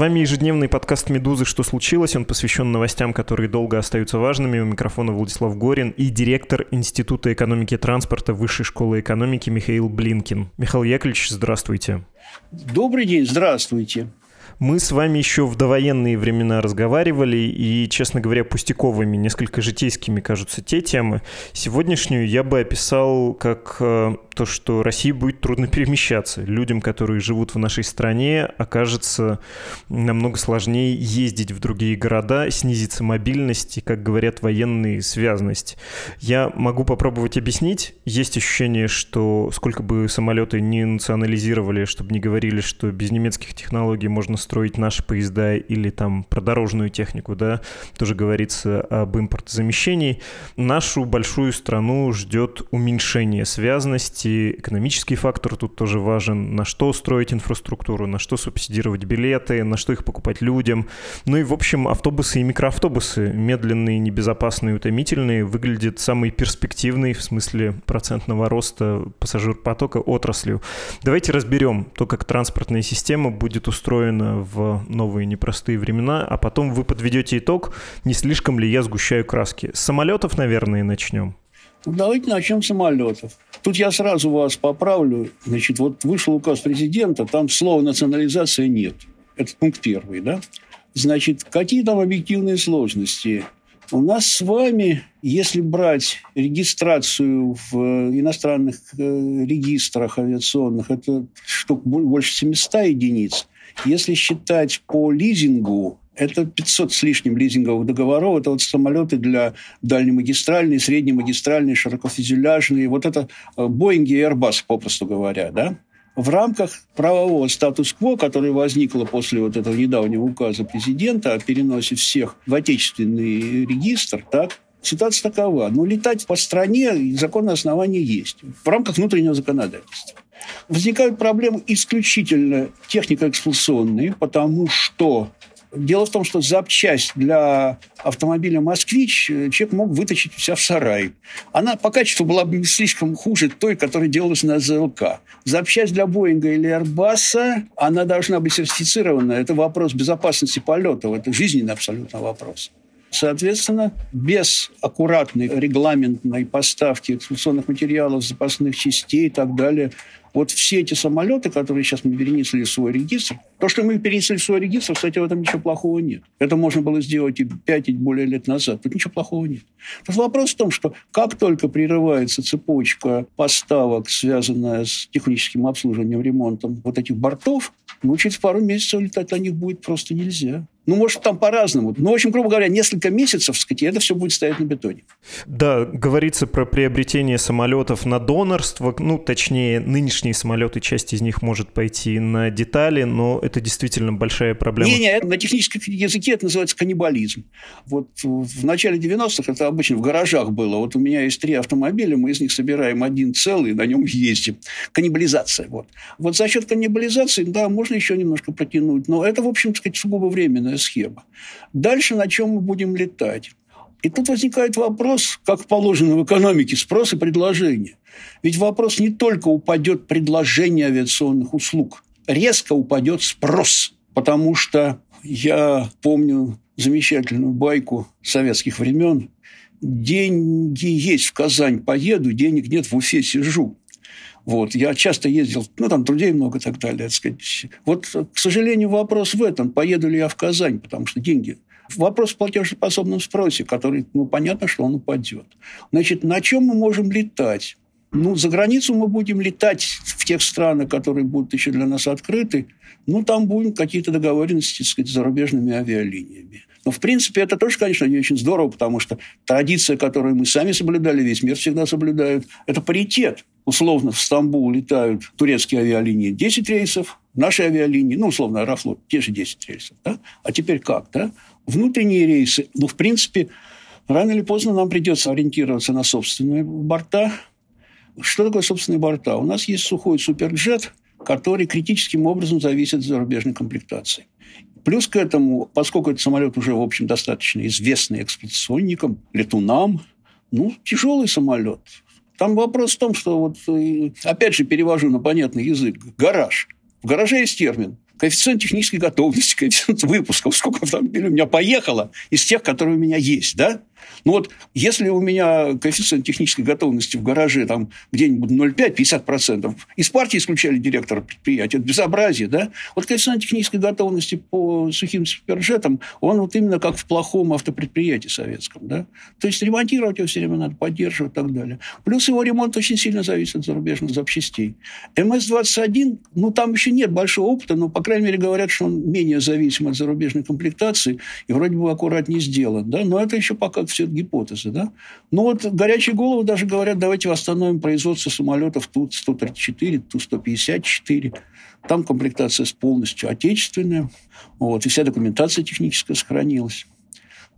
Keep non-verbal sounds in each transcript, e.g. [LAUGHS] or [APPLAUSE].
Вами ежедневный подкаст «Медузы. Что случилось?». Он посвящен новостям, которые долго остаются важными. У микрофона Владислав Горин и директор Института экономики и транспорта Высшей школы экономики Михаил Блинкин. Михаил Яковлевич, здравствуйте. Добрый день, здравствуйте. Мы с вами еще в довоенные времена разговаривали, и, честно говоря, пустяковыми, несколько житейскими кажутся те темы. Сегодняшнюю я бы описал как э, то, что России будет трудно перемещаться. Людям, которые живут в нашей стране, окажется намного сложнее ездить в другие города, снизится мобильность и, как говорят военные, связность. Я могу попробовать объяснить. Есть ощущение, что сколько бы самолеты не национализировали, чтобы не говорили, что без немецких технологий можно строить наши поезда или там продорожную технику, да, тоже говорится об импортозамещении. Нашу большую страну ждет уменьшение связности, экономический фактор тут тоже важен, на что строить инфраструктуру, на что субсидировать билеты, на что их покупать людям. Ну и, в общем, автобусы и микроавтобусы, медленные, небезопасные, утомительные, выглядят самой перспективной в смысле процентного роста пассажирпотока отраслью. Давайте разберем то, как транспортная система будет устроена в новые непростые времена, а потом вы подведете итог, не слишком ли я сгущаю краски. С самолетов, наверное, начнем. Давайте начнем с самолетов. Тут я сразу вас поправлю. Значит, вот вышел указ президента, там слова национализация нет. Это пункт первый, да? Значит, какие там объективные сложности? У нас с вами, если брать регистрацию в иностранных э, регистрах авиационных, это штук больше 700 единиц. Если считать по лизингу, это 500 с лишним лизинговых договоров. Это вот самолеты для дальнемагистральные, среднемагистральные, широкофюзеляжные. Вот это э, Боинги и Airbus, попросту говоря, да? в рамках правового статус-кво, который возникло после вот этого недавнего указа президента о переносе всех в отечественный регистр, так, ситуация такова. Ну, летать по стране законное основание есть в рамках внутреннего законодательства. Возникают проблемы исключительно технико-эксплуатационные, потому что Дело в том, что запчасть для автомобиля «Москвич» человек мог вытащить у себя в сарае. Она по качеству была бы не слишком хуже той, которая делалась на ЗЛК. Запчасть для «Боинга» или «Airbus», она должна быть сертифицирована. Это вопрос безопасности полетов. Это жизненный абсолютно вопрос. Соответственно, без аккуратной регламентной поставки эксплуатационных материалов, запасных частей и так далее, вот все эти самолеты, которые сейчас мы перенесли в свой регистр, то, что мы перенесли в свой регистр, кстати, в этом ничего плохого нет. Это можно было сделать и 5, и более лет назад. Тут ничего плохого нет. То вопрос в том, что как только прерывается цепочка поставок, связанная с техническим обслуживанием, ремонтом вот этих бортов, ну, через пару месяцев летать на них будет просто нельзя. Ну, может, там по-разному. Ну, в общем, грубо говоря, несколько месяцев, сказать, и это все будет стоять на бетоне. Да, говорится про приобретение самолетов на донорство. Ну, точнее, нынешние самолеты, часть из них может пойти на детали, но это действительно большая проблема. Не-не, на техническом языке это называется каннибализм. Вот в начале 90-х это обычно в гаражах было. Вот у меня есть три автомобиля, мы из них собираем один целый, на нем ездим. Каннибализация. Вот. Вот за счет каннибализации, да, можно еще немножко протянуть, но это, в общем, сказать, сугубо временное схема. Дальше на чем мы будем летать? И тут возникает вопрос, как положено в экономике, спрос и предложение. Ведь вопрос не только упадет предложение авиационных услуг, резко упадет спрос, потому что я помню замечательную байку советских времен. Деньги есть в Казань, поеду, денег нет, в Уфе сижу. Вот. Я часто ездил, ну, там друзей много и так далее. Так сказать. Вот, к сожалению, вопрос в этом, поеду ли я в Казань, потому что деньги Вопрос в платежеспособном спросе, который, ну, понятно, что он упадет. Значит, на чем мы можем летать? Ну, за границу мы будем летать в тех странах, которые будут еще для нас открыты. Ну, там будут какие-то договоренности, так сказать, с зарубежными авиалиниями. Но, в принципе, это тоже, конечно, не очень здорово, потому что традиция, которую мы сами соблюдали, весь мир всегда соблюдает, это паритет условно в Стамбул летают турецкие авиалинии 10 рейсов, наши авиалинии, ну, условно, Аэрофлот, те же 10 рейсов. Да? А теперь как? Да? Внутренние рейсы, ну, в принципе, Рано или поздно нам придется ориентироваться на собственные борта. Что такое собственные борта? У нас есть сухой суперджет, который критическим образом зависит от зарубежной комплектации. Плюс к этому, поскольку этот самолет уже, в общем, достаточно известный эксплуатационникам, летунам, ну, тяжелый самолет. Там вопрос в том, что вот, э, опять же, перевожу на понятный язык, гараж. В гараже есть термин коэффициент технической готовности, [LAUGHS] коэффициент выпусков, сколько автомобилей у меня поехало из тех, которые у меня есть, да? Ну вот, если у меня коэффициент технической готовности в гараже там где-нибудь 0,5-50%, из партии исключали директора предприятия, это безобразие, да? Вот коэффициент технической готовности по сухим суперджетам, он вот именно как в плохом автопредприятии советском, да? То есть ремонтировать его все время надо, поддерживать и так далее. Плюс его ремонт очень сильно зависит от зарубежных запчастей. МС-21, ну, там еще нет большого опыта, но, по крайней мере, говорят, что он менее зависим от зарубежной комплектации и вроде бы аккуратнее сделан, да? Но это еще пока все это гипотезы, да? Ну, вот горячие головы даже говорят, давайте восстановим производство самолетов Ту-134, Ту-154. Там комплектация полностью отечественная. Вот, и вся документация техническая сохранилась.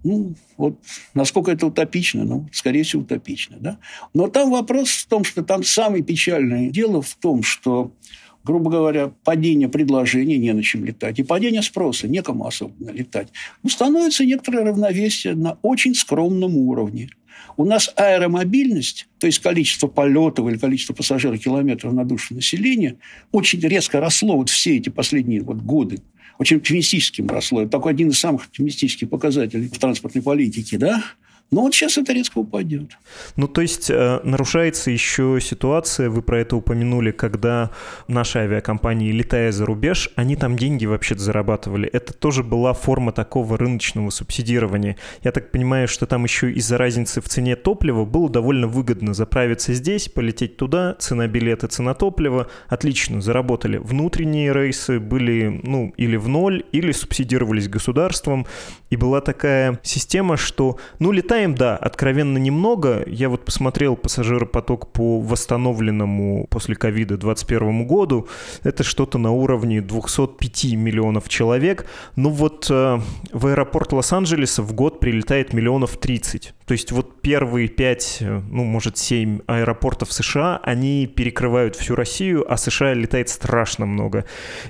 Ну, вот насколько это утопично, ну, скорее всего, утопично, да. Но там вопрос в том, что там самое печальное дело в том, что грубо говоря, падение предложения, не на чем летать, и падение спроса, некому особенно летать, становится некоторое равновесие на очень скромном уровне. У нас аэромобильность, то есть количество полетов или количество пассажиров километров на душу населения, очень резко росло вот все эти последние вот годы. Очень оптимистическим росло. Это такой один из самых оптимистических показателей в транспортной политике. Да? Но вот сейчас это резко упадет. Ну, то есть э, нарушается еще ситуация, вы про это упомянули, когда наши авиакомпании, летая за рубеж, они там деньги вообще-то зарабатывали. Это тоже была форма такого рыночного субсидирования. Я так понимаю, что там еще из-за разницы в цене топлива было довольно выгодно заправиться здесь, полететь туда, цена билета, цена топлива. Отлично, заработали. Внутренние рейсы были, ну, или в ноль, или субсидировались государством. И была такая система, что, ну, летаем знаем, да, откровенно немного. Я вот посмотрел пассажиропоток по восстановленному после ковида 2021 году. Это что-то на уровне 205 миллионов человек. Но вот э, в аэропорт Лос-Анджелеса в год прилетает миллионов 30. То есть вот первые 5, э, ну, может, 7 аэропортов США, они перекрывают всю Россию, а США летает страшно много.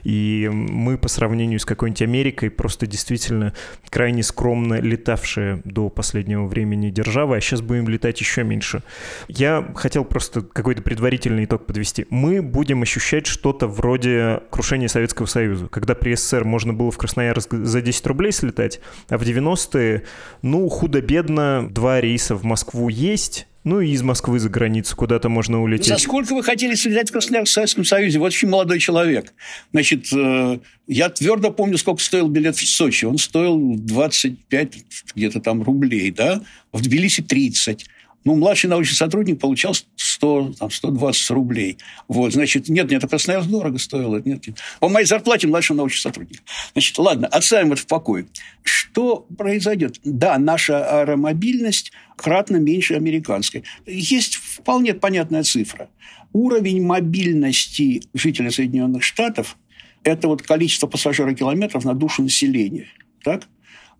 И мы по сравнению с какой-нибудь Америкой просто действительно крайне скромно летавшие до последнего времени державы, а сейчас будем летать еще меньше. Я хотел просто какой-то предварительный итог подвести. Мы будем ощущать что-то вроде крушения Советского Союза, когда при СССР можно было в Красноярск за 10 рублей слетать, а в 90-е, ну, худо-бедно, два рейса в Москву есть, ну и из Москвы за границу куда-то можно улететь. За сколько вы хотели слетать в Красноярск в Советском Союзе? Вот очень молодой человек. Значит, э, я твердо помню, сколько стоил билет в Сочи. Он стоил 25 где-то там рублей, да? В Тбилиси 30. Ну, младший научный сотрудник получал 100, там, 120 рублей. Вот, значит, нет, нет, это Красноярск дорого стоило. Нет, нет. По моей зарплате младшего научного сотрудника. Значит, ладно, оставим это в покое. Что произойдет? Да, наша аэромобильность кратно меньше американской. Есть вполне понятная цифра. Уровень мобильности жителей Соединенных Штатов – это вот количество пассажирокилометров на душу населения. Так?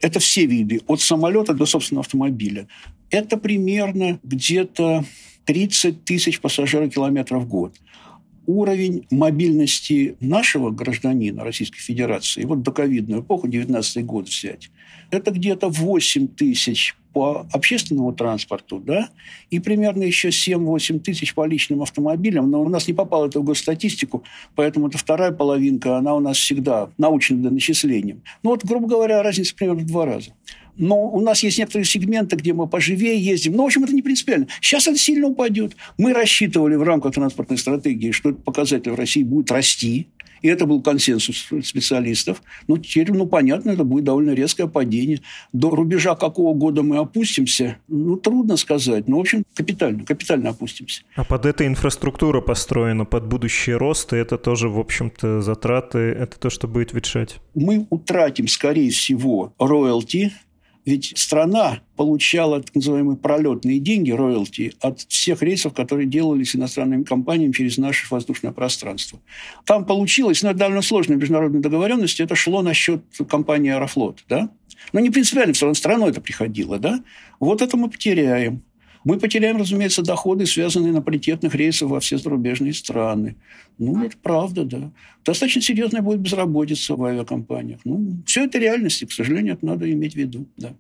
Это все виды, от самолета до собственного автомобиля. Это примерно где-то 30 тысяч пассажирокилометров в год. Уровень мобильности нашего гражданина Российской Федерации, вот до ковидную эпоху, 19 год взять, это где-то 8 тысяч по общественному транспорту, да, и примерно еще 7-8 тысяч по личным автомобилям, но у нас не попало это в госстатистику, поэтому это вторая половинка, она у нас всегда научена до начислением. Ну вот, грубо говоря, разница примерно в два раза. Но у нас есть некоторые сегменты, где мы поживее ездим. Ну, в общем, это не принципиально. Сейчас это сильно упадет. Мы рассчитывали в рамках транспортной стратегии, что этот показатель в России будет расти. И это был консенсус специалистов. Но теперь, ну, понятно, это будет довольно резкое падение. До рубежа какого года мы опустимся, ну, трудно сказать. Но, в общем, капитально, капитально опустимся. А под этой инфраструктура построена, под будущий рост, и это тоже, в общем-то, затраты, это то, что будет ветшать. Мы утратим, скорее всего, роялти, Ведь страна получала так называемые пролетные деньги, роялти, от всех рейсов, которые делались иностранными компаниями через наше воздушное пространство. Там получилось, но это довольно сложная международная договоренность, это шло на счет компании «Аэрофлот». Да? Но не принципиально, все равно страной это приходило. Да? Вот это мы потеряем. Мы потеряем, разумеется, доходы, связанные на паритетных рейсах во все зарубежные страны. Ну, это правда, да. Достаточно серьезная будет безработица в авиакомпаниях. Ну, все это реальности, к сожалению, это надо иметь в виду, да.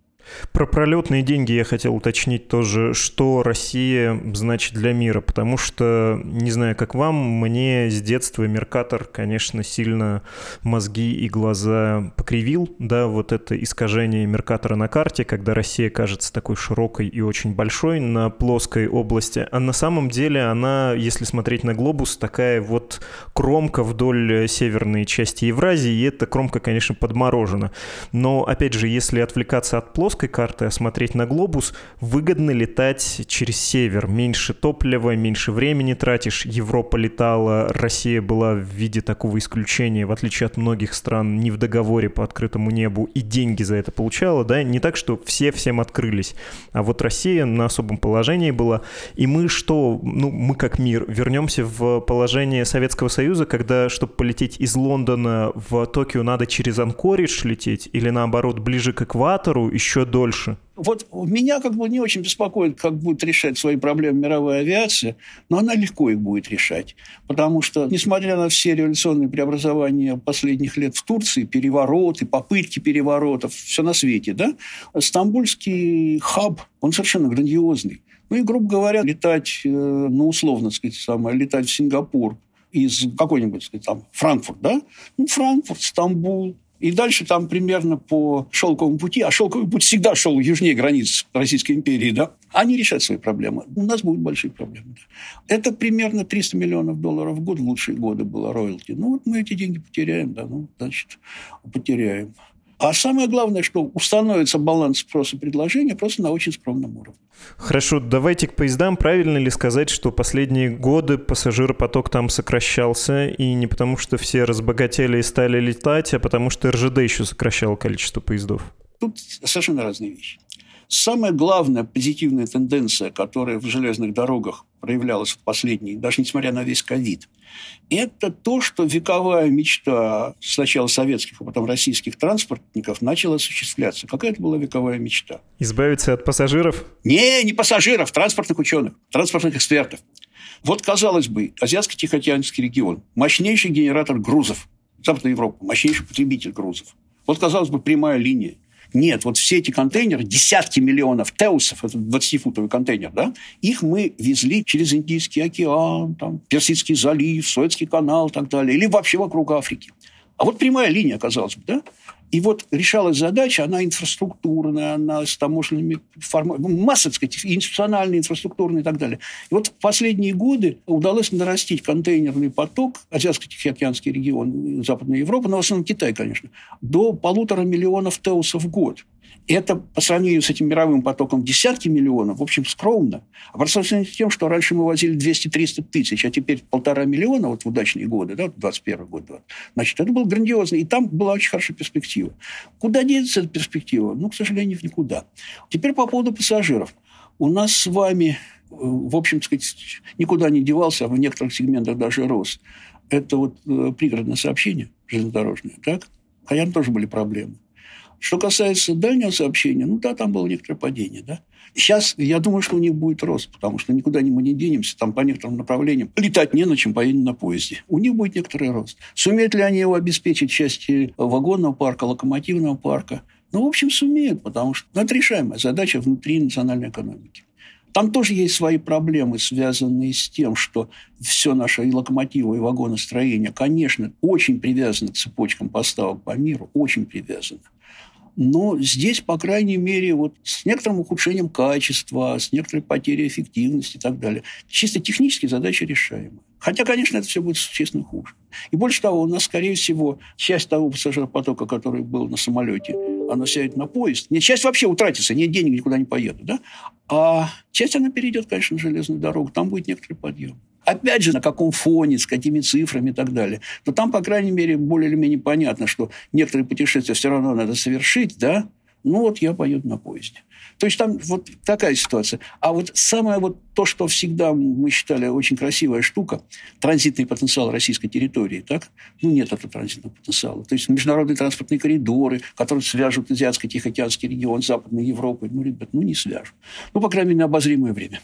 Про пролетные деньги я хотел уточнить тоже, что Россия значит для мира, потому что, не знаю, как вам, мне с детства Меркатор, конечно, сильно мозги и глаза покривил, да, вот это искажение Меркатора на карте, когда Россия кажется такой широкой и очень большой на плоской области, а на самом деле она, если смотреть на глобус, такая вот кромка вдоль северной части Евразии, и эта кромка, конечно, подморожена. Но, опять же, если отвлекаться от плоской плоской карты, а смотреть на глобус, выгодно летать через север. Меньше топлива, меньше времени тратишь. Европа летала, Россия была в виде такого исключения, в отличие от многих стран, не в договоре по открытому небу, и деньги за это получала, да, не так, что все всем открылись. А вот Россия на особом положении была. И мы что, ну, мы как мир, вернемся в положение Советского Союза, когда, чтобы полететь из Лондона в Токио, надо через Анкоридж лететь, или наоборот, ближе к экватору, еще еще дольше? Вот меня как бы не очень беспокоит, как будет решать свои проблемы мировая авиация, но она легко их будет решать. Потому что, несмотря на все революционные преобразования последних лет в Турции, перевороты, попытки переворотов, все на свете, да, стамбульский хаб, он совершенно грандиозный. Ну и, грубо говоря, летать, э, ну, условно сказать, самое, летать в Сингапур из какой-нибудь, сказать, там, Франкфурт, да? Ну, Франкфурт, Стамбул, и дальше там примерно по шелковому пути, а шелковый путь всегда шел южнее границ Российской империи, да, они решат свои проблемы. У нас будут большие проблемы. Да. Это примерно 300 миллионов долларов в год в лучшие годы было роялти. Ну, вот мы эти деньги потеряем, да, ну, значит, потеряем. А самое главное, что установится баланс спроса и предложения просто на очень скромном уровне. Хорошо, давайте к поездам. Правильно ли сказать, что последние годы пассажиропоток там сокращался, и не потому, что все разбогатели и стали летать, а потому что РЖД еще сокращало количество поездов? Тут совершенно разные вещи. Самая главная позитивная тенденция, которая в железных дорогах проявлялась в последние, даже несмотря на весь ковид, это то, что вековая мечта сначала советских, а потом российских транспортников начала осуществляться. Какая это была вековая мечта? Избавиться от пассажиров? Не, не пассажиров, транспортных ученых, транспортных экспертов. Вот, казалось бы, Азиатско-Тихоокеанский регион, мощнейший генератор грузов, Западная Европа, мощнейший потребитель грузов. Вот, казалось бы, прямая линия. Нет, вот все эти контейнеры, десятки миллионов теусов, это 20-футовый контейнер, да, их мы везли через Индийский океан, там, Персидский залив, Суэцкий канал и так далее, или вообще вокруг Африки. А вот прямая линия, казалось бы, да? И вот решалась задача, она инфраструктурная, она с таможенными формами, масса, так сказать, институциональная, инфраструктурная и так далее. И вот в последние годы удалось нарастить контейнерный поток, Азиатско-Тихоокеанский регион, Западная Европа, но в основном Китай, конечно, до полутора миллионов теусов в год. Это по сравнению с этим мировым потоком десятки миллионов, в общем, скромно. А по сравнению с тем, что раньше мы возили 200-300 тысяч, а теперь полтора миллиона вот в удачные годы, да, 21 год, значит, это было грандиозно. И там была очень хорошая перспектива. Куда денется эта перспектива? Ну, к сожалению, в никуда. Теперь по поводу пассажиров. У нас с вами, э, в общем, сказать, никуда не девался, а в некоторых сегментах даже рос. Это вот э, пригородное сообщение железнодорожное, так? Хотя тоже были проблемы. Что касается дальнего сообщения, ну да, там было некоторое падение, да. Сейчас я думаю, что у них будет рост, потому что никуда мы не денемся, там по некоторым направлениям летать не на чем, поедем на поезде. У них будет некоторый рост. Сумеют ли они его обеспечить части вагонного парка, локомотивного парка? Ну, в общем, сумеют, потому что это решаемая задача внутри национальной экономики. Там тоже есть свои проблемы, связанные с тем, что все наше и локомотивы, и вагоностроение, конечно, очень привязано к цепочкам поставок по миру, очень привязано. Но здесь, по крайней мере, вот с некоторым ухудшением качества, с некоторой потерей эффективности и так далее. Чисто технически задача решаема. Хотя, конечно, это все будет существенно хуже. И больше того, у нас, скорее всего, часть того пассажиропотока, который был на самолете, она сядет на поезд. Не, часть вообще утратится, нет денег, никуда не поедут. Да? А часть, она перейдет, конечно, на железную дорогу. Там будет некоторый подъем. Опять же, на каком фоне, с какими цифрами и так далее. Но там, по крайней мере, более или менее понятно, что некоторые путешествия все равно надо совершить, да, Ну вот я поеду на поезде. То есть там вот такая ситуация. А вот самое вот то, что всегда мы считали очень красивая штука, транзитный потенциал российской территории, так? Ну, нет этого транзитного потенциала. То есть международные транспортные коридоры, которые свяжут Азиатско-Тихоокеанский регион с Западной Европой, ну, ребят, ну, не свяжут. Ну, по крайней мере, на обозримое время.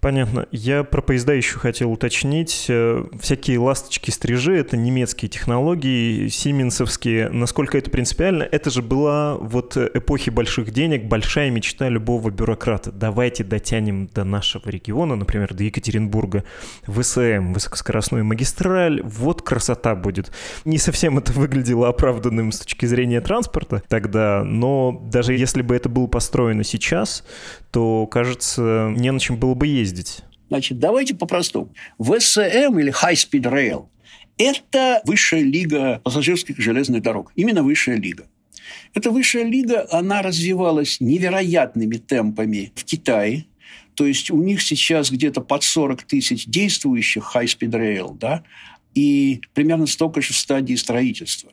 Понятно. Я про поезда еще хотел уточнить. Э, всякие ласточки-стрижи — это немецкие технологии, сименсовские. Насколько это принципиально? Это же была вот эпохи больших денег, большая мечта любого бюрократа. Давайте дотянем до нашего региона, например, до Екатеринбурга, ВСМ, высокоскоростную магистраль. Вот красота будет. Не совсем это выглядело оправданным с точки зрения транспорта тогда, но даже если бы это было построено сейчас, то, кажется, не на чем было бы ездить. Значит, давайте по-простому. ВСМ или High Speed Rail – это высшая лига пассажирских железных дорог. Именно высшая лига. Эта высшая лига, она развивалась невероятными темпами в Китае. То есть у них сейчас где-то под 40 тысяч действующих High Speed Rail, да, и примерно столько же в стадии строительства.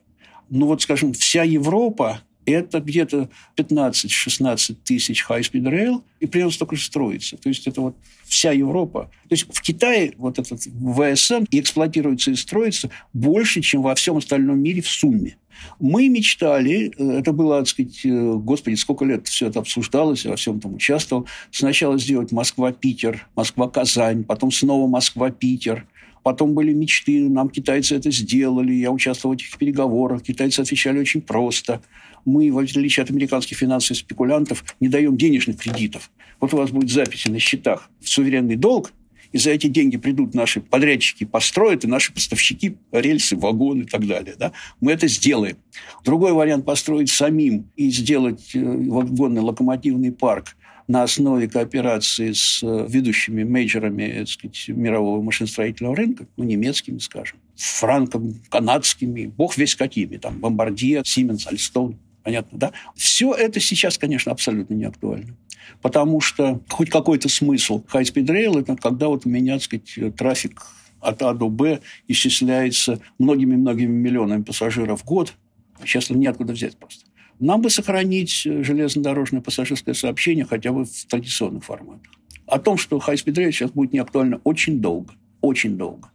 Ну вот, скажем, вся Европа это где-то 15-16 тысяч high-speed rail, и примерно столько же строится. То есть это вот вся Европа. То есть в Китае вот этот ВСМ и эксплуатируется и строится больше, чем во всем остальном мире в сумме. Мы мечтали, э, это было, так сказать, э, господи, сколько лет все это обсуждалось, я во всем там участвовал. Сначала сделать Москва-Питер, Москва-Казань, потом снова Москва-Питер, Потом были мечты, нам китайцы это сделали, я участвовал в этих переговорах, китайцы отвечали очень просто мы, в отличие от американских финансовых спекулянтов, не даем денежных кредитов. Вот у вас будет записи на счетах в суверенный долг, и за эти деньги придут наши подрядчики, построят, и наши поставщики рельсы, вагоны и так далее. Да? Мы это сделаем. Другой вариант – построить самим и сделать э, вагонный локомотивный парк на основе кооперации с э, ведущими мейджорами сказать, мирового машиностроительного рынка, ну, немецкими, скажем, франком, канадскими, бог весь какими, там, Бомбардия, Сименс, Альстон. Понятно, да? Все это сейчас, конечно, абсолютно не актуально. Потому что хоть какой-то смысл High Speed Rail – это когда вот у меня, так сказать, трафик от А до Б исчисляется многими-многими миллионами пассажиров в год. Сейчас неоткуда взять просто. Нам бы сохранить железнодорожное пассажирское сообщение хотя бы в традиционных форматах. О том, что High Speed Rail сейчас будет не актуально очень долго. Очень долго.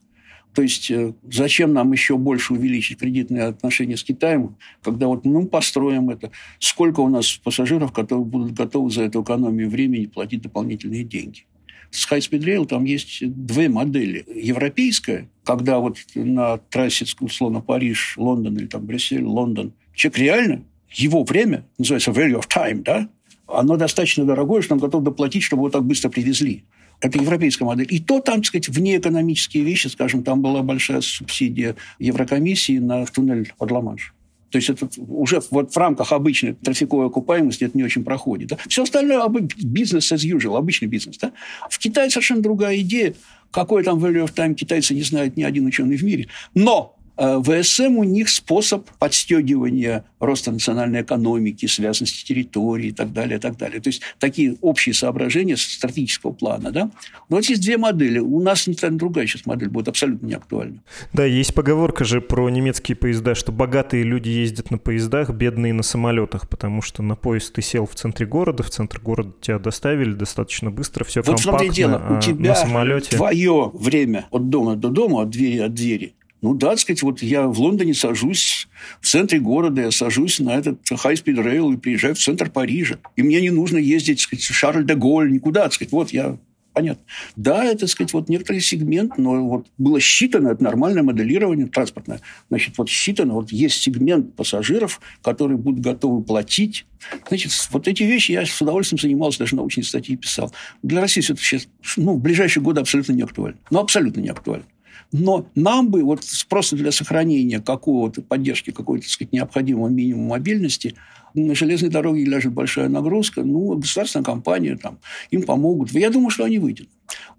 То есть э, зачем нам еще больше увеличить кредитные отношения с Китаем, когда вот мы построим это? Сколько у нас пассажиров, которые будут готовы за эту экономию времени платить дополнительные деньги? С High Speed Rail там есть две модели. Европейская, когда вот на трассе, условно, Париж, Лондон или там Брюссель, Лондон, человек реально, его время, называется value of time, да, оно достаточно дорогое, что он готов доплатить, чтобы его так быстро привезли. Это европейская модель. И то там, так сказать, внеэкономические вещи, скажем, там была большая субсидия Еврокомиссии на туннель под Ла-Манш. То есть это уже вот в рамках обычной трафиковой окупаемости это не очень проходит. Да? Все остальное бизнес as usual, обычный бизнес. Да? В Китае совершенно другая идея. Какой там value of time китайцы не знают ни один ученый в мире. Но ВСМ у них способ подстегивания роста национальной экономики, связанности территории и так далее, и так далее. То есть такие общие соображения стратегического плана. Да? Но вот есть две модели. У нас другая сейчас модель будет абсолютно не актуальна. Да, есть поговорка же про немецкие поезда, что богатые люди ездят на поездах, бедные на самолетах, потому что на поезд ты сел в центре города, в центр города тебя доставили достаточно быстро, все вот компактно. Вот дело, у тебя на самолете... твое время от дома до дома, от двери от двери, ну да, так сказать, вот я в Лондоне сажусь в центре города, я сажусь на этот high-speed rail и приезжаю в центр Парижа. И мне не нужно ездить, так сказать, в Шарль-де-Голь, никуда, так сказать, вот я Понятно. Да, это, так сказать, вот некоторый сегмент, но вот было считано, это нормальное моделирование транспортное. Значит, вот считано, вот есть сегмент пассажиров, которые будут готовы платить. Значит, вот эти вещи я с удовольствием занимался, даже научные статьи писал. Для России все это сейчас, ну, в ближайшие годы абсолютно не актуально. Ну, абсолютно не актуально. Но нам бы вот просто для сохранения какого-то поддержки какой-то, так сказать, необходимого минимума мобильности на железной дороге ляжет большая нагрузка, ну, государственная компания, там, им помогут. Я думаю, что они выйдут.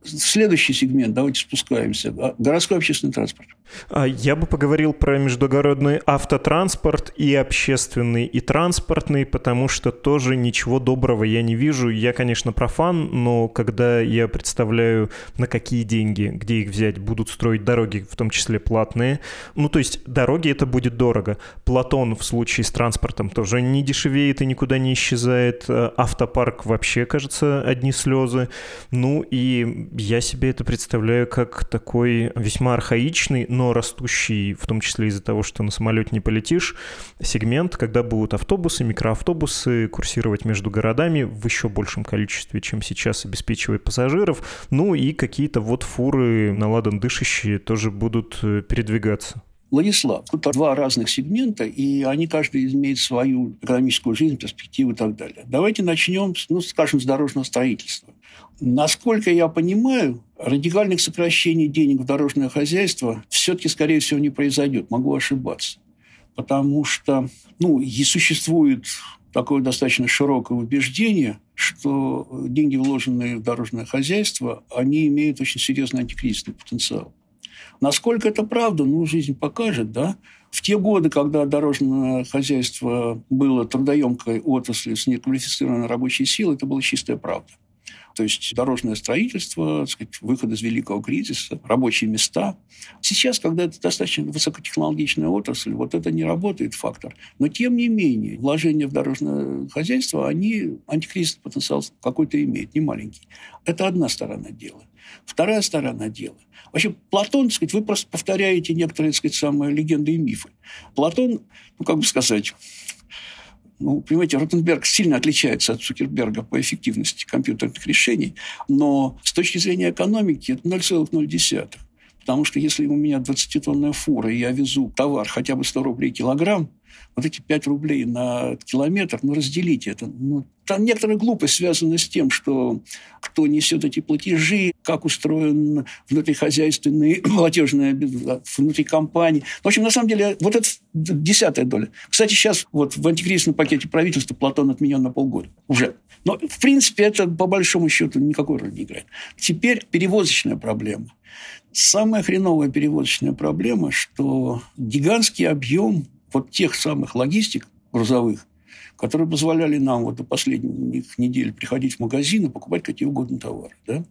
Следующий сегмент, давайте спускаемся. А, городской общественный транспорт. А, я бы поговорил про междугородный автотранспорт и общественный, и транспортный, потому что тоже ничего доброго я не вижу. Я, конечно, профан, но когда я представляю, на какие деньги, где их взять, будут строить дороги, в том числе платные, ну, то есть дороги это будет дорого. Платон в случае с транспортом тоже не дешевеет и никуда не исчезает. А, автопарк вообще, кажется, одни слезы. Ну, и я себе это представляю как такой весьма архаичный, но растущий, в том числе из-за того, что на самолете не полетишь, сегмент, когда будут автобусы, микроавтобусы курсировать между городами в еще большем количестве, чем сейчас, обеспечивая пассажиров. Ну и какие-то вот фуры на ладан дышащие тоже будут э, передвигаться. Владислав, тут два разных сегмента, и они каждый имеет свою экономическую жизнь, перспективу и так далее. Давайте начнем, ну, скажем, с дорожного строительства. Насколько я понимаю, радикальных сокращений денег в дорожное хозяйство все-таки, скорее всего, не произойдет. Могу ошибаться. Потому что ну, и существует такое достаточно широкое убеждение, что деньги, вложенные в дорожное хозяйство, они имеют очень серьезный антикризисный потенциал. Насколько это правда, ну, жизнь покажет, да. В те годы, когда дорожное хозяйство было трудоемкой отраслью с неквалифицированной рабочей силой, это была чистая правда. То есть дорожное строительство, так сказать, выход из великого кризиса, рабочие места. Сейчас, когда это достаточно высокотехнологичная отрасль, вот это не работает фактор. Но, тем не менее, вложения в дорожное хозяйство, они антикризисный потенциал какой-то имеют, не маленький. Это одна сторона дела. Вторая сторона дела. Вообще, Платон, так сказать, вы просто повторяете некоторые, так сказать, самые легенды и мифы. Платон, ну, как бы сказать, ну, понимаете, Ротенберг сильно отличается от Цукерберга по эффективности компьютерных решений, но с точки зрения экономики это 0,0. Потому что если у меня 20-тонная фура, и я везу товар хотя бы 100 рублей килограмм, вот эти 5 рублей на километр, ну, разделите это. Ну, там некоторая глупость связана с тем, что кто несет эти платежи, как устроен внутрихозяйственный, [CLEARS THROAT] молодежная внутри компании. В общем, на самом деле, вот это десятая доля. Кстати, сейчас вот в антикризисном пакете правительства Платон отменен на полгода уже. Но, в принципе, это по большому счету никакой роли не играет. Теперь перевозочная проблема. Самая хреновая перевозочная проблема, что гигантский объем вот тех самых логистик грузовых, которые позволяли нам вот до последних недель приходить в магазин и покупать какие угодно товары. Да?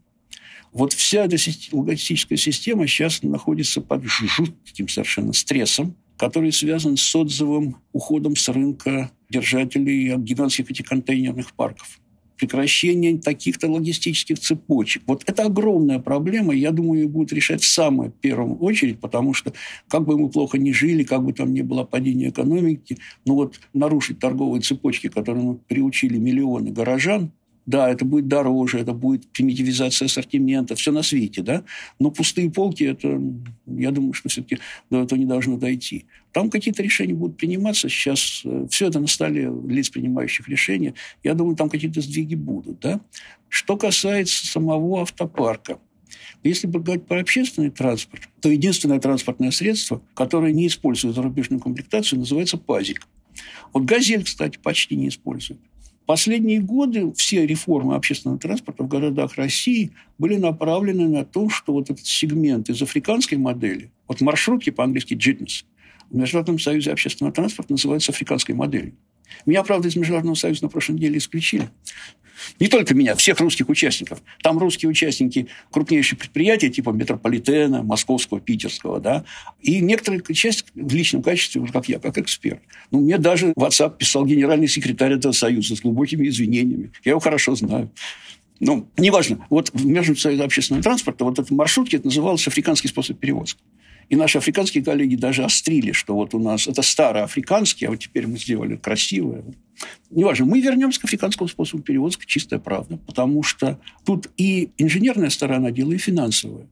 Вот вся эта логистическая система сейчас находится под жутким совершенно стрессом, который связан с отзывом, уходом с рынка держателей гигантских этих контейнерных парков прекращение таких-то логистических цепочек. Вот это огромная проблема, я думаю, ее будут решать в самую первую очередь, потому что как бы мы плохо ни жили, как бы там ни было падение экономики, но вот нарушить торговые цепочки, которые мы приучили миллионы горожан, да, это будет дороже, это будет примитивизация ассортимента, все на свете, да. Но пустые полки, это, я думаю, что все-таки до этого не должно дойти. Там какие-то решения будут приниматься. Сейчас э, все это на столе лиц, принимающих решения. Я думаю, там какие-то сдвиги будут, да. Что касается самого автопарка. Если говорить про общественный транспорт, то единственное транспортное средство, которое не использует зарубежную комплектацию, называется ПАЗик. Вот «Газель», кстати, почти не использует. Последние годы все реформы общественного транспорта в городах России были направлены на то, что вот этот сегмент из африканской модели, вот маршрутки по-английски «jitness», в Международном союзе общественного транспорта называется африканской моделью. Меня, правда, из Международного союза на прошлой неделе исключили. Не только меня, всех русских участников. Там русские участники крупнейших предприятий, типа метрополитена, московского, питерского, да, и некоторые часть в личном качестве, как я, как эксперт. Ну, мне даже WhatsApp писал генеральный секретарь этого союза с глубокими извинениями. Я его хорошо знаю. Ну, неважно. Вот в Международном союзе общественного транспорта вот эта маршрутки это называлось африканский способ перевозки. И наши африканские коллеги даже острили, что вот у нас это староафриканский, а вот теперь мы сделали красивое. Неважно, мы вернемся к африканскому способу перевозки, чистая правда, потому что тут и инженерная сторона дела, и финансовая.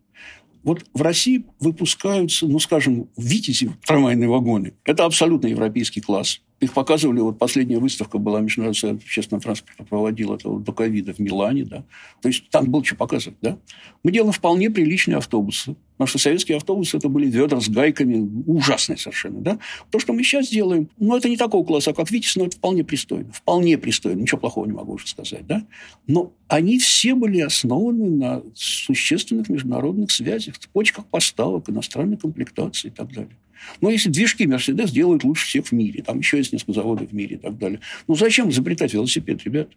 Вот в России выпускаются, ну, скажем, «Витязи» трамвайные вагоны. Это абсолютно европейский класс. Их показывали, вот последняя выставка была Международный общественного транспорта, проводил это до ковида в Милане, да. То есть там было что показывать, да. Мы делаем вполне приличные автобусы. Потому что советские автобусы это были ведра с гайками, ужасные совершенно, да. То, что мы сейчас делаем, ну, это не такого класса, как Витязь, но это вполне пристойно. Вполне пристойно, ничего плохого не могу уже сказать, да. Но они все были основаны на существенных международных связях, цепочках поставок, иностранной комплектации и так далее. Но если движки Мерседес делают лучше всех в мире, там еще есть несколько заводов в мире и так далее, ну зачем изобретать велосипед, ребят?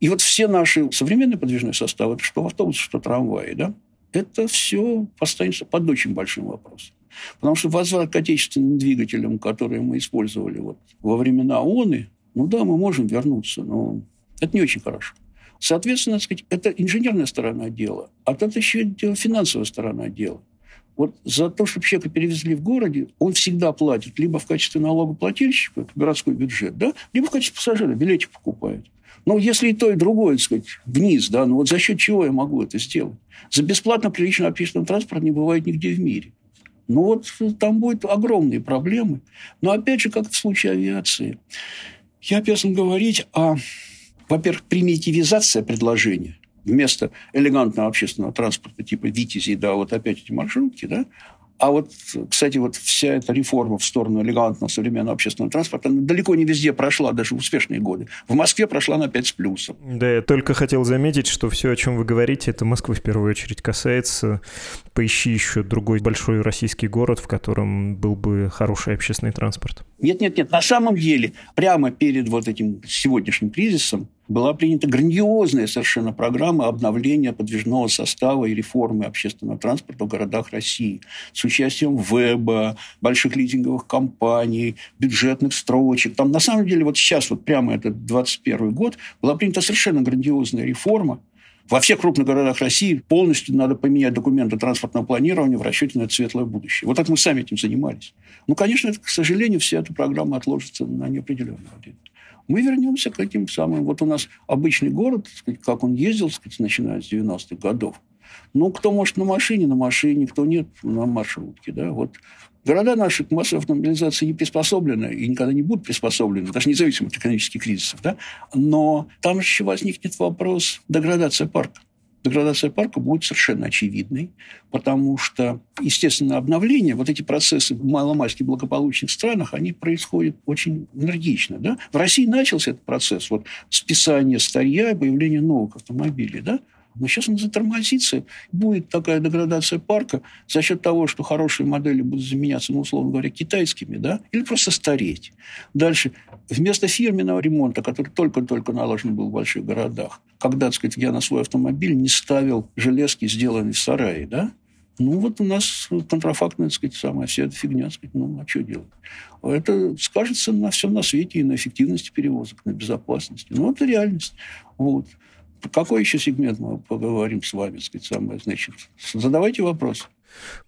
И вот все наши современные подвижные составы, что в автобусе, что трамваи, да, это все останется под очень большим вопросом. Потому что возврат к отечественным двигателям, которые мы использовали вот во времена ООНы, ну да, мы можем вернуться, но это не очень хорошо. Соответственно, сказать, это инженерная сторона дела, а это еще финансовая сторона дела. Вот за то, чтобы человека перевезли в городе, он всегда платит либо в качестве налогоплательщика, городской бюджет, да, либо в качестве пассажира, билетик покупает. Но если и то, и другое, так сказать, вниз, да, ну вот за счет чего я могу это сделать? За бесплатно приличный общественный транспорт не бывает нигде в мире. Ну вот там будут огромные проблемы. Но опять же, как в случае авиации, я обязан говорить о, во-первых, примитивизация предложения вместо элегантного общественного транспорта типа «Витязи», да, вот опять эти маршрутки, да, а вот, кстати, вот вся эта реформа в сторону элегантного современного общественного транспорта она далеко не везде прошла, даже в успешные годы. В Москве прошла на 5 с плюсом. Да, я только хотел заметить, что все, о чем вы говорите, это Москвы в первую очередь касается. Поищи еще другой большой российский город, в котором был бы хороший общественный транспорт. Нет, нет, нет. На самом деле, прямо перед вот этим сегодняшним кризисом была принята грандиозная совершенно программа обновления подвижного состава и реформы общественного транспорта в городах России с участием веба, больших лизинговых компаний, бюджетных строчек. Там на самом деле вот сейчас, вот прямо этот 21 год, была принята совершенно грандиозная реформа, во всех крупных городах России полностью надо поменять документы транспортного планирования в расчете на это светлое будущее. Вот так мы сами этим занимались. Ну, конечно, это, к сожалению, вся эта программа отложится на неопределенное время мы вернемся к этим самым. Вот у нас обычный город, сказать, как он ездил, сказать, начиная с 90-х годов. Ну, кто может на машине, на машине, кто нет, на маршрутке. Да? Вот города наши к массовой автомобилизации не приспособлены и никогда не будут приспособлены, даже независимо от экономических кризисов. Да? Но там еще возникнет вопрос деградации парка деградация парка будет совершенно очевидной, потому что, естественно, обновление, вот эти процессы в маломальски благополучных странах, они происходят очень энергично. Да? В России начался этот процесс вот, списания старья и появления новых автомобилей. Да? Но сейчас он затормозится. Будет такая деградация парка за счет того, что хорошие модели будут заменяться, ну, условно говоря, китайскими, да, или просто стареть. Дальше. Вместо фирменного ремонта, который только-только налажен был в больших городах, когда, так сказать, я на свой автомобиль не ставил железки, сделанные в сарае, да, ну, вот у нас контрафактная, так сказать, самая вся эта фигня, так сказать, ну, а что делать? Это скажется на всем на свете и на эффективности перевозок, на безопасности. Ну, это реальность. Вот. Какой еще сегмент мы поговорим с вами, сказать, самое, значит, задавайте вопрос.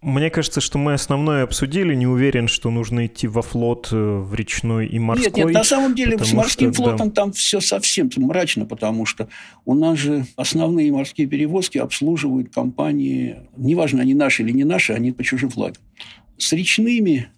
Мне кажется, что мы основное обсудили. Не уверен, что нужно идти во флот, э, в речной и морской. Нет, нет, на самом деле с морским что, флотом да. там все совсем мрачно, потому что у нас же основные морские перевозки обслуживают компании, неважно, они наши или не наши, они по чужим флагам. С речными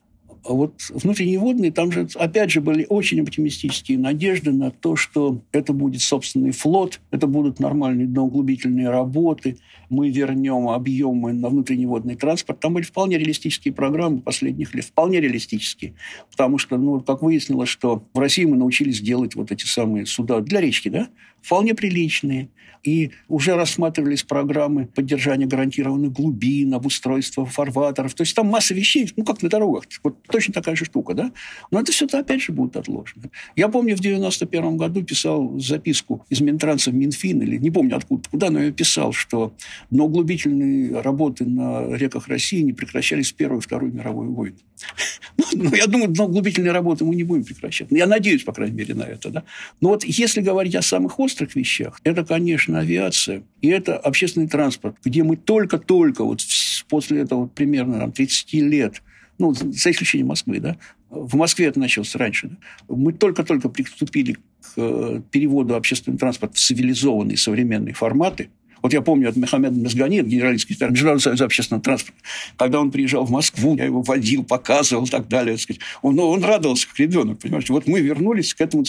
вот внутренние водные, там же, опять же, были очень оптимистические надежды на то, что это будет собственный флот, это будут нормальные дноуглубительные работы, мы вернем объемы на внутренний водный транспорт. Там были вполне реалистические программы последних лет, вполне реалистические. Потому что, ну, как выяснилось, что в России мы научились делать вот эти самые суда для речки, да, вполне приличные. И уже рассматривались программы поддержания гарантированных глубин, обустройства фарватеров. То есть там масса вещей, ну, как на дорогах. Вот точно такая же штука, да? Но это все, опять же, будет отложено. Я помню, в 91 году писал записку из Минтранса в Минфин, или не помню откуда, куда, но я писал, что углубительные работы на реках России не прекращались в Первую и Вторую мировую войну. [LAUGHS] Ну, я думаю, углубительные работы мы не будем прекращать. Я надеюсь, по крайней мере, на это. Да? Но вот если говорить о самых острых вещах, это, конечно, авиация и это общественный транспорт, где мы только-только вот после этого примерно там, 30 лет ну, за исключением Москвы, да, в Москве это началось раньше, да? мы только-только приступили к э, переводу общественного транспорта в цивилизованные современные форматы – Вот я помню от Мехамеда Мезгани, генеральный секретарь Международного союза общественного транспорта, когда он приезжал в Москву, я его водил, показывал и так далее. Сказать. Он, ну, он радовался, как ребенок, понимаете. Вот мы вернулись к этому.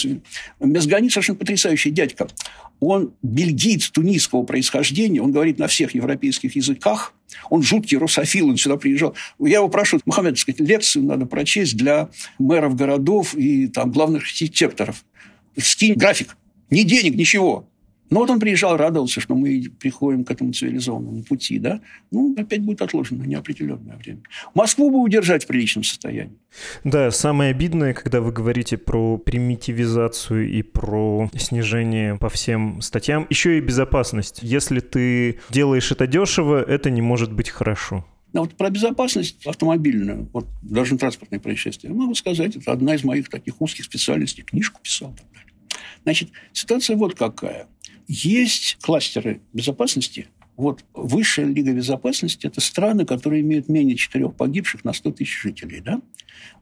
Мезгани совершенно потрясающий дядька. Он бельгиец тунисского происхождения, он говорит на всех европейских языках, он жуткий русофил, он сюда приезжал. Я его прошу, Мухаммед, сказать, лекцию надо прочесть для мэров городов и там, главных архитекторов. Скинь график. Ни денег, ничего. Но вот он приезжал, радовался, что мы приходим к этому цивилизованному пути, да? Ну, опять будет отложено на неопределенное время. Москву бы удержать в приличном состоянии. Да, самое обидное, когда вы говорите про примитивизацию и про снижение по всем статьям, еще и безопасность. Если ты делаешь это дешево, это не может быть хорошо. Но вот про безопасность автомобильную, вот даже транспортные происшествия, могу сказать, это одна из моих таких узких специальностей, книжку писал. Значит, ситуация вот какая. Есть кластеры безопасности. Вот высшая лига безопасности – это страны, которые имеют менее четырех погибших на 100 тысяч жителей. Да?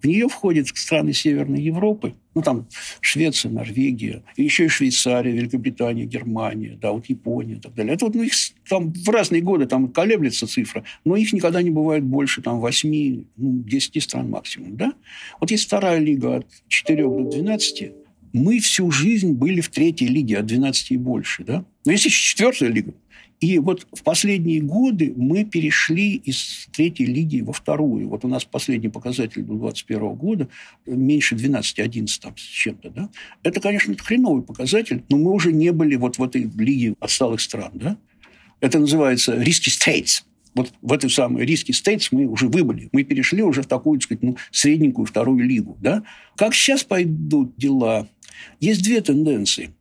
В нее входят страны Северной Европы, ну, там Швеция, Норвегия, и еще и Швейцария, Великобритания, Германия, да, вот Япония и так далее. Это вот ну, их там в разные годы там колеблется цифра, но их никогда не бывает больше там 8, ну, 10 стран максимум. Да? Вот есть вторая лига от 4 до 12, мы всю жизнь были в третьей лиге, от 12 и больше. Да? Но есть еще четвертая лига. И вот в последние годы мы перешли из третьей лиги во вторую. Вот у нас последний показатель до 2021 года меньше 12, 11 там, с чем-то. Да? Это, конечно, хреновый показатель, но мы уже не были вот в этой лиге отсталых стран. Да? Это называется risky states. Вот в этой самой риски стейтс мы уже выбыли. Мы перешли уже в такую, так сказать, ну, средненькую вторую лигу. Да? Как сейчас пойдут дела? Есть две тенденции.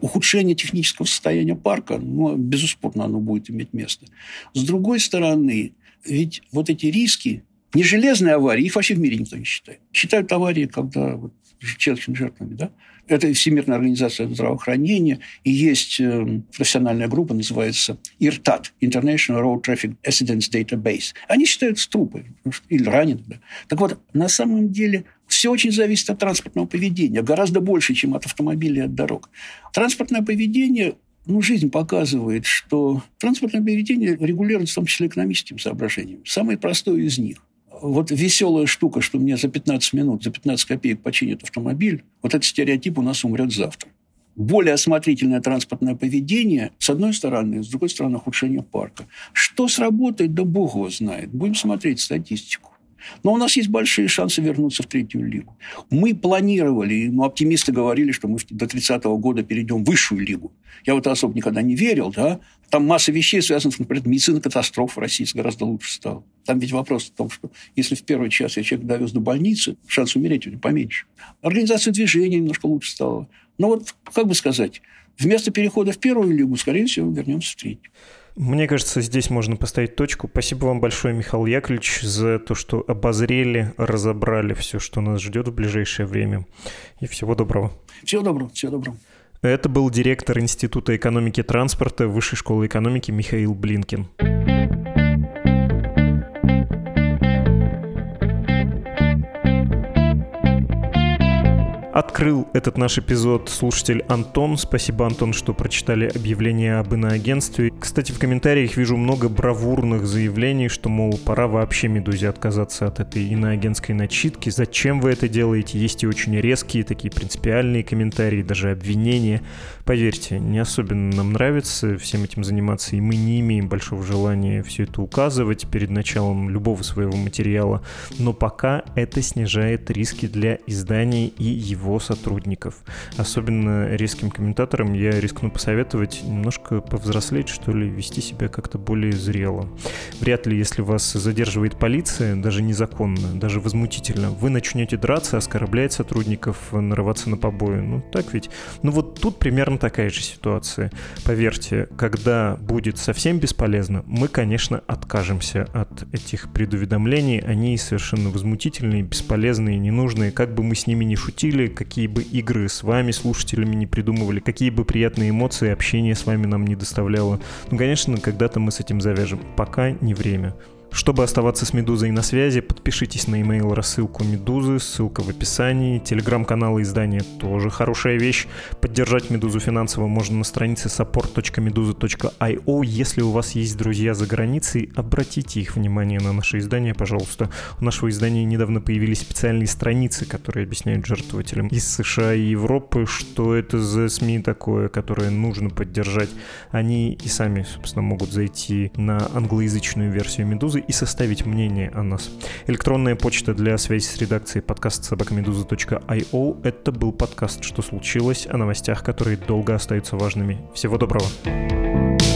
Ухудшение технического состояния парка, ну, безусловно, оно будет иметь место. С другой стороны, ведь вот эти риски, не железные аварии, их вообще в мире никто не считает. Считают аварии, когда вот, человеческими жертвами, да? Это Всемирная организация здравоохранения, и есть э, профессиональная группа, называется IRTAT, International Road Traffic Accidents Database. Они считаются трупы или раненых. Да. Так вот, на самом деле все очень зависит от транспортного поведения, гораздо больше, чем от автомобилей от дорог. Транспортное поведение ну, жизнь показывает, что транспортное поведение регулируется в том числе экономическим соображением. Самое простое из них вот веселая штука, что мне за 15 минут, за 15 копеек починят автомобиль, вот этот стереотип у нас умрет завтра. Более осмотрительное транспортное поведение, с одной стороны, с другой стороны, ухудшение парка. Что сработает, да бог его знает. Будем смотреть статистику. Но у нас есть большие шансы вернуться в третью лигу. Мы планировали, ну, оптимисты говорили, что мы до 30 -го года перейдем в высшую лигу. Я в это особо никогда не верил, да. Там масса вещей связанных, например, медицина катастроф в России гораздо лучше стала. Там ведь вопрос в том, что если в первый час я человека довез до больницы, шанс умереть у него поменьше. Организация движения немножко лучше стала. Но вот, как бы сказать, вместо перехода в первую лигу, скорее всего, вернемся в третью. Мне кажется, здесь можно поставить точку. Спасибо вам большое, Михаил Яковлевич, за то, что обозрели, разобрали все, что нас ждет в ближайшее время. И всего доброго. Всего доброго, всего доброго. Это был директор Института экономики транспорта Высшей школы экономики Михаил Блинкин. Открыл этот наш эпизод слушатель Антон. Спасибо, Антон, что прочитали объявление об иноагентстве. Кстати, в комментариях вижу много бравурных заявлений, что, мол, пора вообще «Медузе» отказаться от этой иноагентской начитки. Зачем вы это делаете? Есть и очень резкие, такие принципиальные комментарии, даже обвинения. Поверьте, не особенно нам нравится всем этим заниматься, и мы не имеем большого желания все это указывать перед началом любого своего материала. Но пока это снижает риски для издания и его его сотрудников. Особенно резким комментаторам я рискну посоветовать немножко повзрослеть, что ли, вести себя как-то более зрело. Вряд ли, если вас задерживает полиция, даже незаконно, даже возмутительно, вы начнете драться, оскорблять сотрудников, нарываться на побои. Ну, так ведь? Ну, вот тут примерно такая же ситуация. Поверьте, когда будет совсем бесполезно, мы, конечно, откажемся от этих предуведомлений. Они совершенно возмутительные, бесполезные, ненужные. Как бы мы с ними ни шутили, какие бы игры с вами, слушателями, не придумывали, какие бы приятные эмоции общение с вами нам не доставляло. Ну, конечно, когда-то мы с этим завяжем. Пока не время. Чтобы оставаться с «Медузой» на связи, подпишитесь на email рассылку «Медузы», ссылка в описании. Телеграм-канал издания тоже хорошая вещь. Поддержать «Медузу» финансово можно на странице support.meduza.io. Если у вас есть друзья за границей, обратите их внимание на наше издание, пожалуйста. У нашего издания недавно появились специальные страницы, которые объясняют жертвователям из США и Европы, что это за СМИ такое, которое нужно поддержать. Они и сами, собственно, могут зайти на англоязычную версию «Медузы» и составить мнение о нас. Электронная почта для связи с редакцией подкаст собакамедуза.io. Это был подкаст «Что случилось?» о новостях, которые долго остаются важными. Всего доброго. thank you